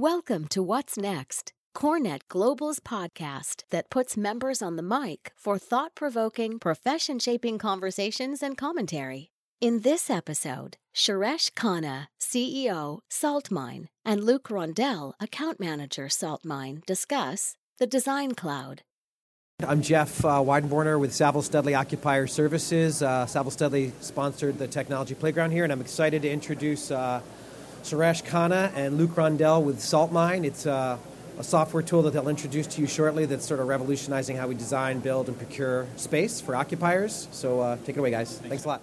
Welcome to What's Next, CoreNet Global's podcast that puts members on the mic for thought provoking, profession shaping conversations and commentary. In this episode, Suresh Khanna, CEO, SaltMine, and Luke Rondell, Account Manager, SaltMine, discuss the Design Cloud. I'm Jeff uh, Weidenborner with Savills Studley Occupier Services. Uh, Savills Studley sponsored the Technology Playground here, and I'm excited to introduce uh, Suresh Khanna and Luke Rondell with SaltMine. It's uh, a software tool that they'll introduce to you shortly that's sort of revolutionizing how we design, build, and procure space for occupiers. So uh, take it away, guys. Thanks, Thanks a lot.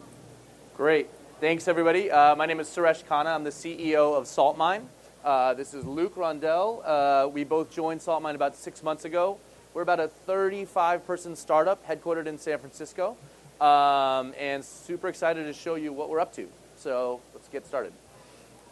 Great. Thanks, everybody. Uh, my name is Suresh Khanna. I'm the CEO of SaltMine. Uh, this is Luke Rondell. Uh, we both joined SaltMine about six months ago. We're about a 35 person startup headquartered in San Francisco. Um, and super excited to show you what we're up to. So let's get started.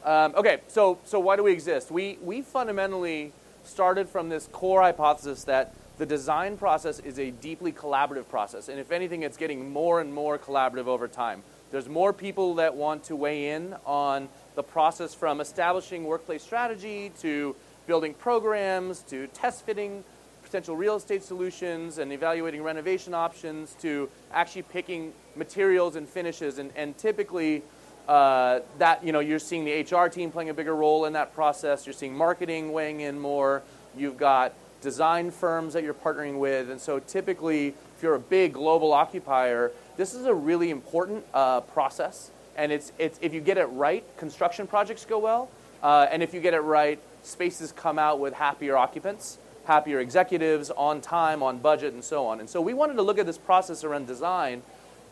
Um, okay, so, so why do we exist? We, we fundamentally started from this core hypothesis that the design process is a deeply collaborative process. And if anything, it's getting more and more collaborative over time. There's more people that want to weigh in on the process from establishing workplace strategy to building programs to test fitting potential real estate solutions and evaluating renovation options to actually picking materials and finishes. And, and typically, uh, that you know you're seeing the HR team playing a bigger role in that process. You're seeing marketing weighing in more. You've got design firms that you're partnering with, and so typically, if you're a big global occupier, this is a really important uh, process. And it's, it's if you get it right, construction projects go well, uh, and if you get it right, spaces come out with happier occupants, happier executives, on time, on budget, and so on. And so we wanted to look at this process around design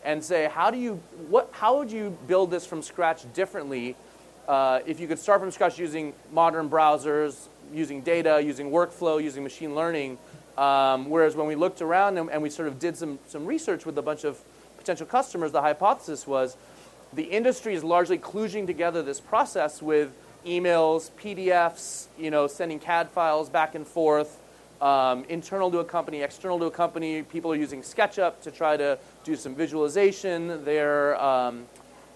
and say, how do you, what, how would you build this from scratch differently uh, if you could start from scratch using modern browsers, using data, using workflow, using machine learning. Um, whereas when we looked around and, and, we sort of did some, some research with a bunch of potential customers, the hypothesis was the industry is largely kludging together this process with emails, PDFs, you know, sending CAD files back and forth, um, internal to a company, external to a company. People are using SketchUp to try to do some visualization. They're, um,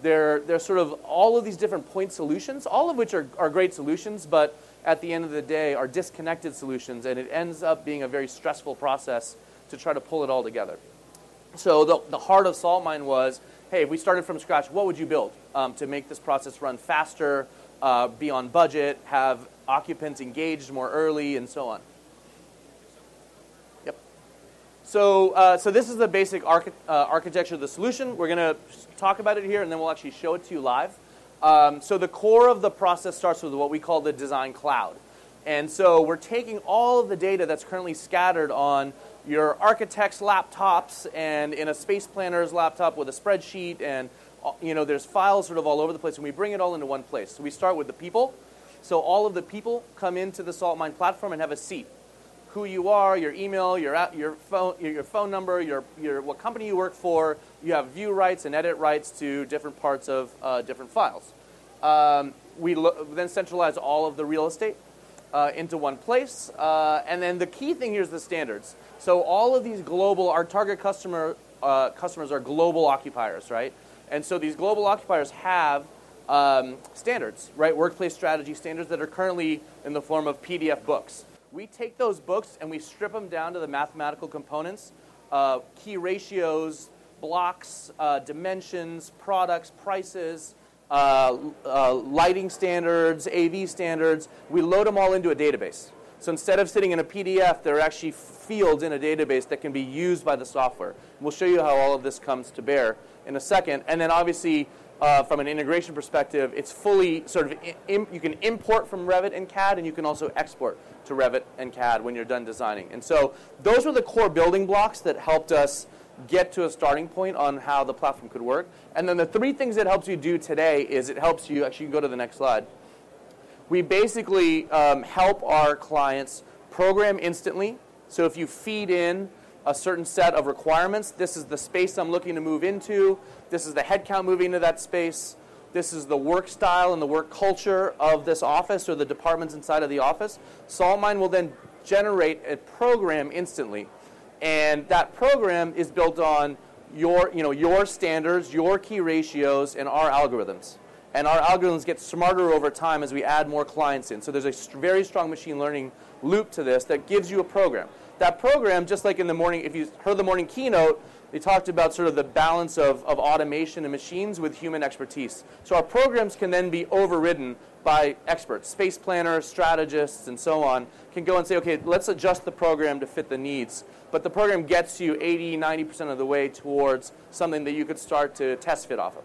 they're, they're sort of all of these different point solutions, all of which are, are great solutions, but at the end of the day are disconnected solutions, and it ends up being a very stressful process to try to pull it all together. So the, the heart of SaltMine was, hey, if we started from scratch, what would you build um, to make this process run faster, uh, be on budget, have occupants engaged more early, and so on? So, uh, so this is the basic archi- uh, architecture of the solution. We're going to talk about it here, and then we'll actually show it to you live. Um, so the core of the process starts with what we call the design cloud. And so we're taking all of the data that's currently scattered on your architect's laptops and in a space planner's laptop with a spreadsheet and uh, you know there's files sort of all over the place and we bring it all into one place. So we start with the people. So all of the people come into the SaltMine platform and have a seat who you are, your email, your, your, phone, your phone number, your, your, what company you work for. You have view rights and edit rights to different parts of uh, different files. Um, we lo- then centralize all of the real estate uh, into one place. Uh, and then the key thing here is the standards. So all of these global, our target customer uh, customers are global occupiers, right? And so these global occupiers have um, standards, right? Workplace strategy standards that are currently in the form of PDF books we take those books and we strip them down to the mathematical components, uh, key ratios, blocks, uh, dimensions, products, prices, uh, uh lighting standards, AV standards. We load them all into a database. So instead of sitting in a PDF, there are actually fields in a database that can be used by the software. We'll show you how all of this comes to bear in a second. And then obviously, uh, from an integration perspective, it's fully sort of, in, you can import from Revit and CAD, and you can also export to Revit and CAD when you're done designing. And so those were the core building blocks that helped us get to a starting point on how the platform could work. And then the three things it helps you do today is it helps you, actually, you can go to the next slide. We basically um, help our clients program instantly. So if you feed in a certain set of requirements, this is the space I'm looking to move into, this is the headcount moving into that space, this is the work style and the work culture of this office or the departments inside of the office. SaltMine will then generate a program instantly. And that program is built on your, you know, your standards, your key ratios, and our algorithms. And our algorithms get smarter over time as we add more clients in. So there's a very strong machine learning loop to this that gives you a program. That program, just like in the morning, if you heard the morning keynote, they talked about sort of the balance of, of automation and machines with human expertise. So our programs can then be overridden by experts, space planners, strategists, and so on, can go and say, okay, let's adjust the program to fit the needs. But the program gets you 80, 90% of the way towards something that you could start to test fit off of.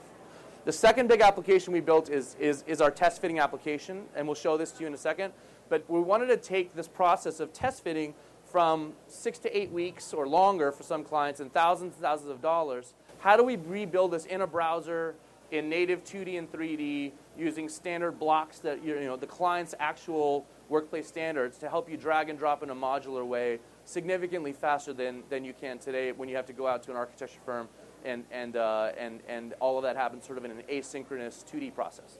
The second big application we built is, is, is our test fitting application, and we'll show this to you in a second. But we wanted to take this process of test fitting from six to eight weeks or longer for some clients and thousands and thousands of dollars. How do we rebuild this in a browser in native 2D and 3D using standard blocks that you know the client's actual workplace standards to help you drag and drop in a modular way significantly faster than, than you can today when you have to go out to an architecture firm and, and, uh, and, and all of that happens sort of in an asynchronous 2D process.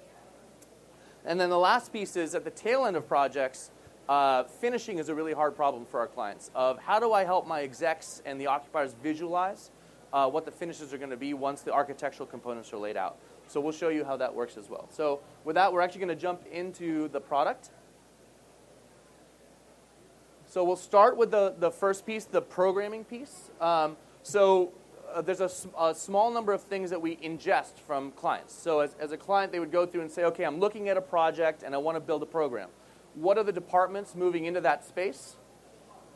And then the last piece is at the tail end of projects, uh, finishing is a really hard problem for our clients of how do I help my execs and the occupiers visualize uh, what the finishes are going to be once the architectural components are laid out. So we'll show you how that works as well. So with that, we're actually going to jump into the product. So we'll start with the, the first piece, the programming piece. Um, so uh, there's a, a, small number of things that we ingest from clients. So as, as a client, they would go through and say, okay, I'm looking at a project and I want to build a program what are the departments moving into that space?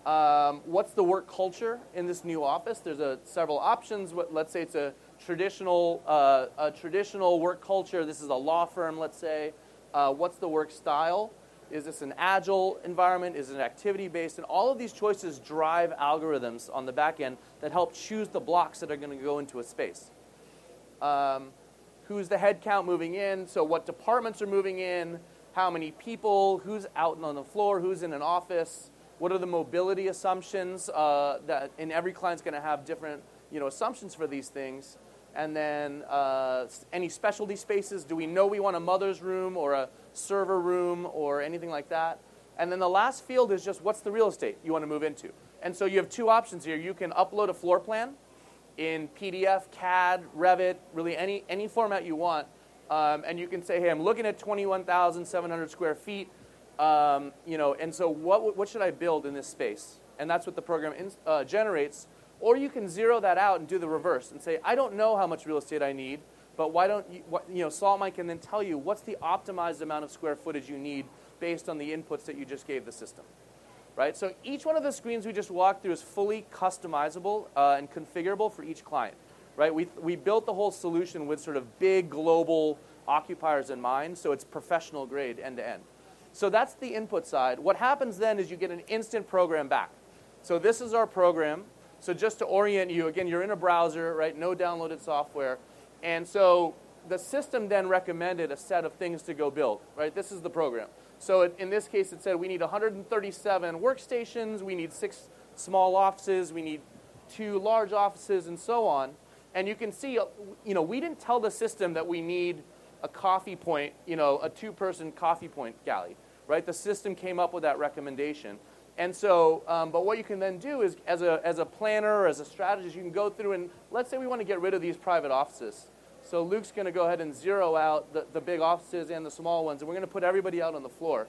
Um, what's the work culture in this new office? There's a, several options. Let's say it's a traditional, uh, a traditional work culture. This is a law firm, let's say. Uh, what's the work style? Is this an agile environment? Is it activity based? And all of these choices drive algorithms on the back end that help choose the blocks that are going to go into a space. Um, who's the headcount moving in? So, what departments are moving in? How many people, who's out on the floor, who's in an office, what are the mobility assumptions uh, that, and every client's going to have different you know, assumptions for these things. And then uh, any specialty spaces, do we know we want a mother's room or a server room or anything like that? And then the last field is just what's the real estate you want to move into. And so you have two options here. You can upload a floor plan in PDF, CAD, Revit, really any, any format you want. Um, and you can say, hey, I'm looking at 21,700 square feet. Um, you know, and so what, what should I build in this space? And that's what the program in, uh, generates. Or you can zero that out and do the reverse and say, I don't know how much real estate I need, but why don't you, what, you know, SaltMine can then tell you what's the optimized amount of square footage you need based on the inputs that you just gave the system. Right? So each one of the screens we just walked through is fully customizable uh, and configurable for each client right? We, we built the whole solution with sort of big global occupiers in mind, so it's professional grade end to end. So that's the input side. What happens then is you get an instant program back. So this is our program. So just to orient you, again, you're in a browser, right? No downloaded software. And so the system then recommended a set of things to go build, right? This is the program. So it, in this case, it said we need 137 workstations, we need six small offices, we need two large offices, and so on. And you can see, uh, you know, we didn't tell the system that we need a coffee point, you know, a two-person coffee point galley, right? The system came up with that recommendation. And so, um, but what you can then do is, as a, as a planner as a strategist, you can go through and let's say we want to get rid of these private offices. So Luke's going to go ahead and zero out the, the big offices and the small ones, and we're going to put everybody out on the floor.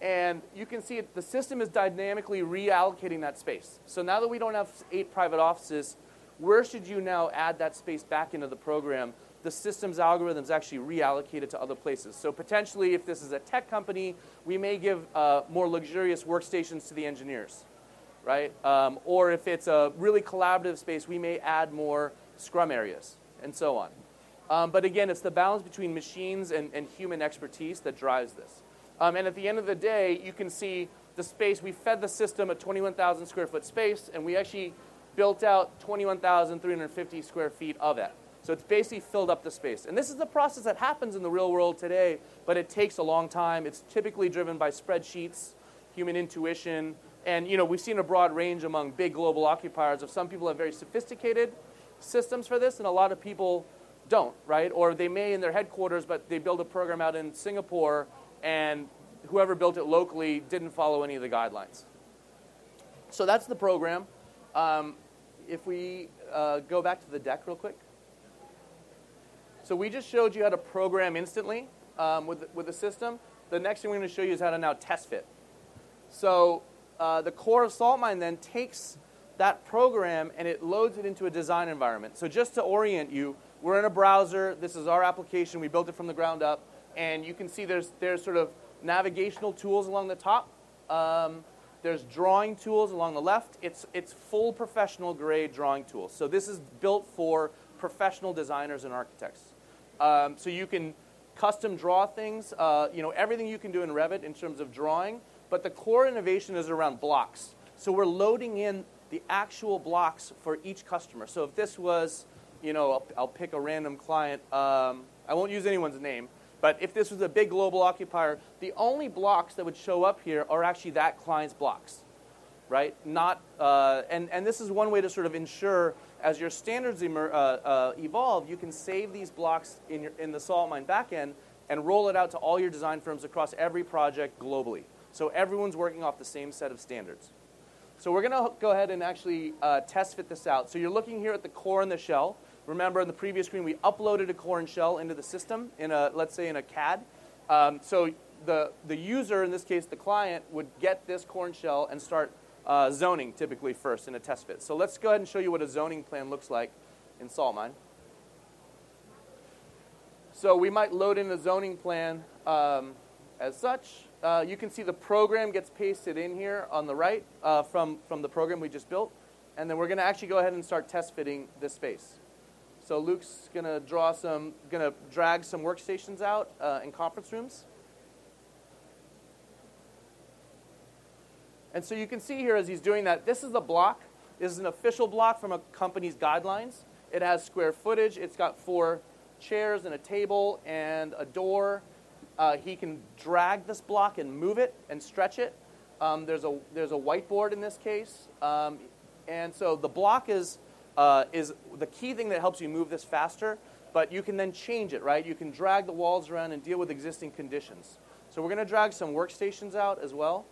And you can see it, the system is dynamically reallocating that space. So now that we don't have eight private offices, where should you now add that space back into the program? The system's algorithms actually reallocate it to other places. So potentially, if this is a tech company, we may give uh, more luxurious workstations to the engineers, right? Um, or if it's a really collaborative space, we may add more scrum areas, and so on. Um, but again, it's the balance between machines and, and human expertise that drives this. Um, and at the end of the day, you can see the space. We fed the system a 21,000 square foot space, and we actually built out 21,350 square feet of it. So it's basically filled up the space. And this is the process that happens in the real world today, but it takes a long time. It's typically driven by spreadsheets, human intuition, and you know, we've seen a broad range among big global occupiers of some people have very sophisticated systems for this and a lot of people don't, right? Or they may in their headquarters, but they build a program out in Singapore and whoever built it locally didn't follow any of the guidelines. So that's the program. Um, if we uh, go back to the deck real quick. So we just showed you how to program instantly um, with, with the system. The next thing we're going to show you is how to now test fit. So uh, the core of SaltMine then takes that program and it loads it into a design environment. So just to orient you, we're in a browser. This is our application. We built it from the ground up. And you can see there's, there's sort of navigational tools along the top. Um, there's drawing tools along the left. It's, it's full professional grade drawing tools. So this is built for professional designers and architects. Um, so you can custom draw things, uh, you know, everything you can do in Revit in terms of drawing, but the core innovation is around blocks. So we're loading in the actual blocks for each customer. So if this was, you know, I'll, I'll pick a random client, um, I won't use anyone's name, but if this was a big global occupier, the only blocks that would show up here are actually that client's blocks, right? Not, uh, and, and this is one way to sort of ensure as your standards emer- uh, uh, evolve, you can save these blocks in, your, in the SaltMine backend and roll it out to all your design firms across every project globally. So everyone's working off the same set of standards. So we're going to go ahead and actually uh, test fit this out. So you're looking here at the core and the shell. Remember in the previous screen, we uploaded a core and shell into the system in a, let's say in a CAD. Um, so the, the user, in this case the client, would get this core and shell and start uh, zoning typically first in a test fit. So let's go ahead and show you what a zoning plan looks like in SaltMine. So we might load in a zoning plan um, as such. Uh, you can see the program gets pasted in here on the right uh, from, from the program we just built. And then we're going to actually go ahead and start test fitting this space. So Luke's to draw some, to drag some workstations out uh, in conference rooms. And so you can see here as he's doing that, this is a block. This is an official block from a company's guidelines. It has square footage. It's got four chairs and a table and a door. Uh, he can drag this block and move it and stretch it. Um, there's, a, there's a whiteboard in this case. Um, and so the block is, uh, is the key thing that helps you move this faster, but you can then change it, right? You can drag the walls around and deal with existing conditions. So we're going to drag some workstations out as well.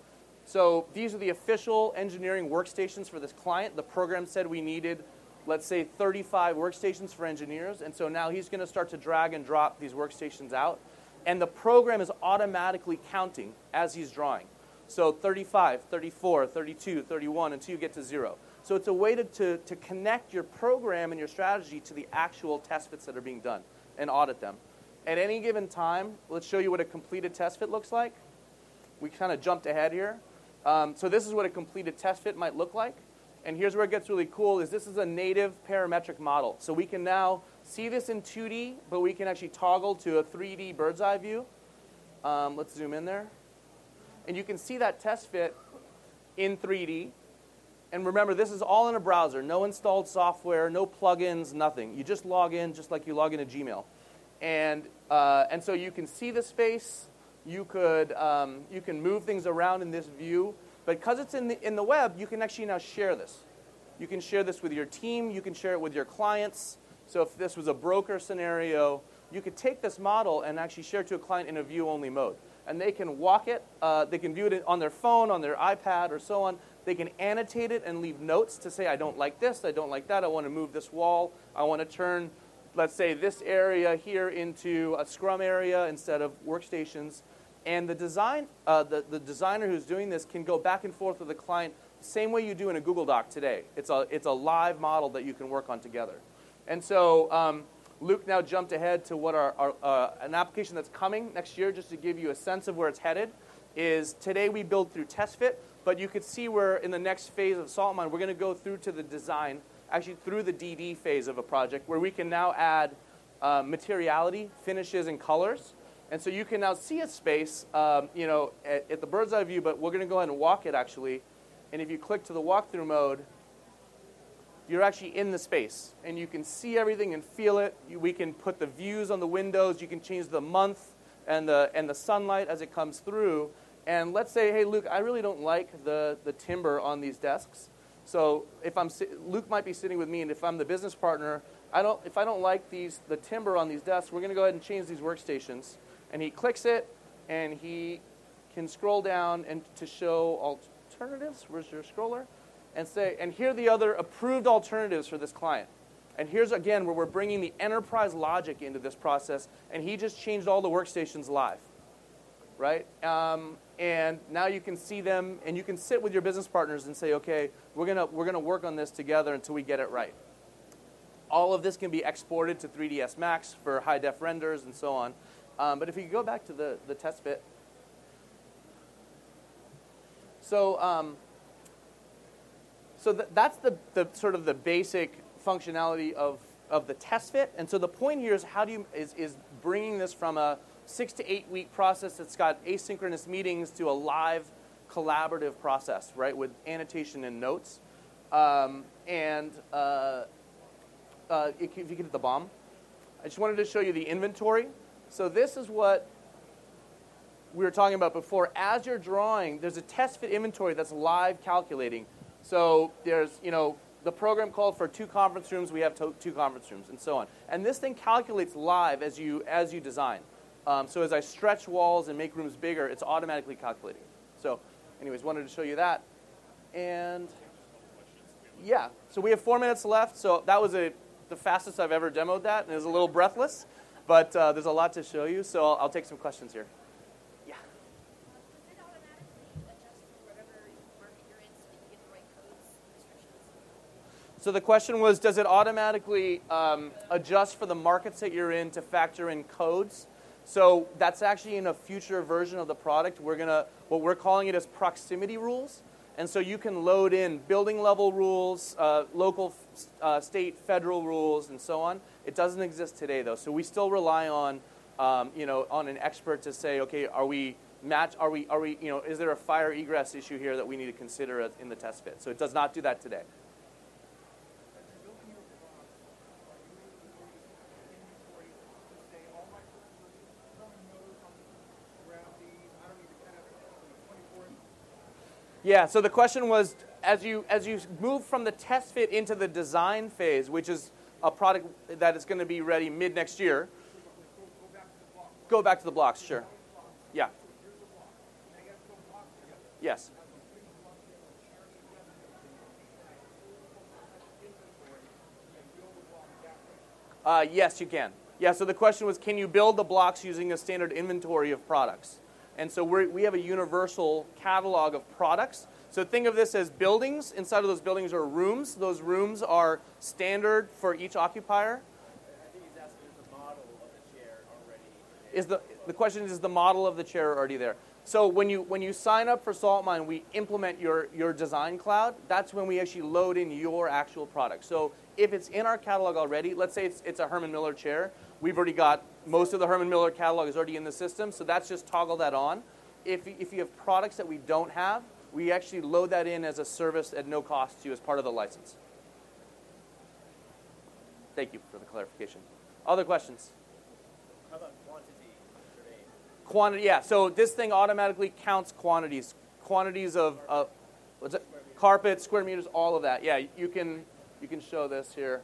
So these are the official engineering workstations for this client. The program said we needed, let's say, 35 workstations for engineers. And so now he's going to start to drag and drop these workstations out. And the program is automatically counting as he's drawing. So 35, 34, 32, 31 until you get to zero. So it's a way to, to, to connect your program and your strategy to the actual test fits that are being done and audit them. At any given time, let's show you what a completed test fit looks like. We kind of jumped ahead here. Um, so this is what a completed test fit might look like. And here's where it gets really cool is this is a native parametric model. So we can now see this in 2D, but we can actually toggle to a 3D bird's eye view. Um, let's zoom in there. And you can see that test fit in 3D. And remember, this is all in a browser. No installed software, no plugins, nothing. You just log in just like you log into Gmail. And, uh, and so you can see the space, you could um, you can move things around in this view, but because it's in the, in the web, you can actually now share this. You can share this with your team. You can share it with your clients. So if this was a broker scenario, you could take this model and actually share it to a client in a view-only mode. And they can walk it, uh, they can view it on their phone, on their iPad, or so on. They can annotate it and leave notes to say, I don't like this, I don't like that, I want to move this wall, I want to turn, let's say, this area here into a scrum area instead of workstations. And the, design, uh, the, the designer who's doing this can go back and forth with the client the same way you do in a Google Doc today. It's a, it's a live model that you can work on together. And so um, Luke now jumped ahead to what our, our uh, an application that's coming next year, just to give you a sense of where it's headed, is today we build through test fit, but you could see where in the next phase of SaltMine, we're going to go through to the design, actually through the DD phase of a project, where we can now add uh, materiality, finishes, and colors. And so you can now see a space, um, you know, at, at, the bird's eye view, but we're going to go ahead and walk it actually. And if you click to the walkthrough mode, you're actually in the space. And you can see everything and feel it. You, we can put the views on the windows. You can change the month and the, and the sunlight as it comes through. And let's say, hey, Luke, I really don't like the, the timber on these desks. So if I'm, Luke might be sitting with me, and if I'm the business partner, I don't, if I don't like these, the timber on these desks, we're going to go ahead and change these workstations and he clicks it and he can scroll down and to show alternatives. Where's your scroller? And say, and here are the other approved alternatives for this client. And here's again where we're bringing the enterprise logic into this process, and he just changed all the workstations live, right? Um, and now you can see them, and you can sit with your business partners and say, okay, we're gonna we're gonna work on this together until we get it right. All of this can be exported to 3ds Max for high def renders and so on. Um, but if you go back to the, the test fit, so um, so th- that's the, the sort of the basic functionality of, of the test fit. And so the point here is how do you is, is bringing this from a six to eight week process that's got asynchronous meetings to a live collaborative process, right, with annotation and notes. Um, and uh, uh, if you get the bomb, I just wanted to show you the inventory. So this is what we were talking about before. As you're drawing, there's a test fit inventory that's live calculating. So there's, you know, the program called for two conference rooms, we have two conference rooms, and so on. And this thing calculates live as you, as you design. Um, so as I stretch walls and make rooms bigger, it's automatically calculating. So anyways, wanted to show you that. And yeah, so we have four minutes left. So that was a, the fastest I've ever demoed that, and it was a little breathless. But uh, there's a lot to show you, so I'll, I'll take some questions here. Yeah. So the question was, does it automatically um, adjust for the markets that you're in to factor in codes? So that's actually in a future version of the product. We're gonna what we're calling it as proximity rules, and so you can load in building level rules, uh, local, uh, state, federal rules, and so on. It doesn't exist today though, so we still rely on um, you know on an expert to say, okay, are we match? Are we are we you know is there a fire egress issue here that we need to consider in the test fit? So it does not do that today. Yeah, so the question was as you as you move from the test fit into the design phase, which is a product that is going to be ready mid next year. Go back to the blocks, sure. Yeah. Yes. Uh, yes, you can. Yeah, so the question was can you build the blocks using a standard inventory of products? And so we have a universal catalog of products. So think of this as buildings. Inside of those buildings are rooms. Those rooms are standard for each occupier. I think he's asking is the model of the chair already. Is the, the question is, is the model of the chair already there? So when you when you sign up for SaltMine, we implement your your design cloud. That's when we actually load in your actual product. So if it's in our catalog already, let's say it's, it's a Herman Miller chair, we've already got most of the Herman Miller catalog is already in the system, so that's just toggle that on. If, if you have products that we don't have, we actually load that in as a service at no cost to you as part of the license. Thank you for the clarification. Other questions? How about quantity? Quantity, yeah. So this thing automatically counts quantities, quantities of uh, what's it? Carpet, square meters, all of that. Yeah, you can you can show this here.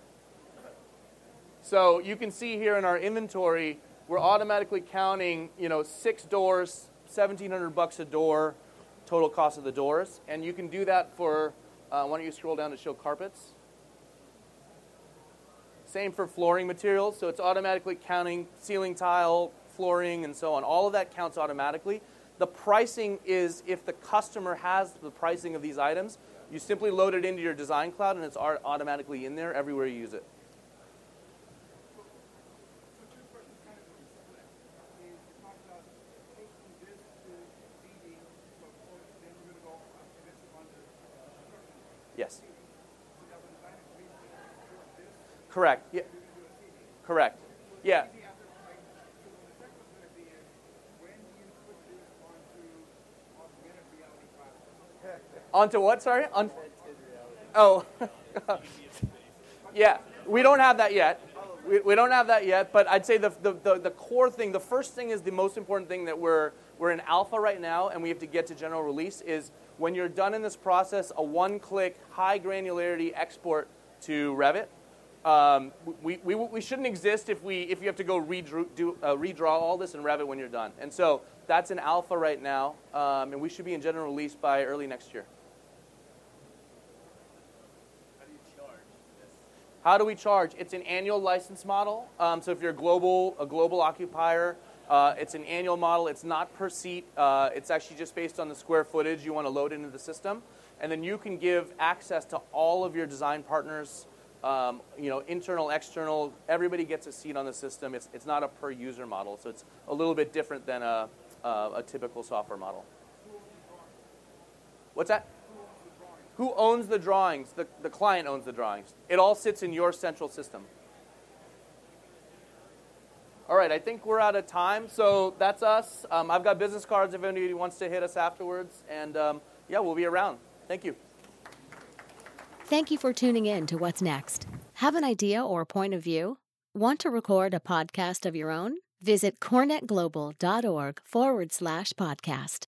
So you can see here in our inventory, we're automatically counting, you know, six doors, 1700 bucks a door, total cost of the doors. And you can do that for, uh, why don't you scroll down to show carpets? Same for flooring materials. So it's automatically counting ceiling tile, flooring, and so on. All of that counts automatically. The pricing is if the customer has the pricing of these items, you simply load it into your design cloud and it's automatically in there everywhere you use it. Yes. Correct. Yeah. Correct. Yeah. Onto what? Sorry. On. Oh. yeah. We don't have that yet. We, we don't have that yet. But I'd say the, the, the, the core thing, the first thing is the most important thing that we're we're in alpha right now, and we have to get to general release is when you're done in this process, a one-click, high granularity export to Revit. Um, we, we, we shouldn't exist if, we, if you have to go redraw, do, uh, redraw all this in Revit when you're done. And so that's in alpha right now, um, and we should be in general release by early next year. How do you charge this? How do we charge? It's an annual license model. Um, so if you're a global, a global occupier, uh, it's an annual model. It's not per seat. Uh, it's actually just based on the square footage you want to load into the system. And then you can give access to all of your design partners, um, you know, internal, external. Everybody gets a seat on the system. It's, it's not a per user model, so it's a little bit different than a, uh, a typical software model. What's that? Who owns the drawings? The, the client owns the drawings. It all sits in your central system. All right, I think we're out of time. So that's us. Um, I've got business cards if anybody wants to hit us afterwards. And um, yeah, we'll be around. Thank you. Thank you for tuning in to What's Next. Have an idea or point of view? Want to record a podcast of your own? Visit corenetglobal.org forward slash podcast.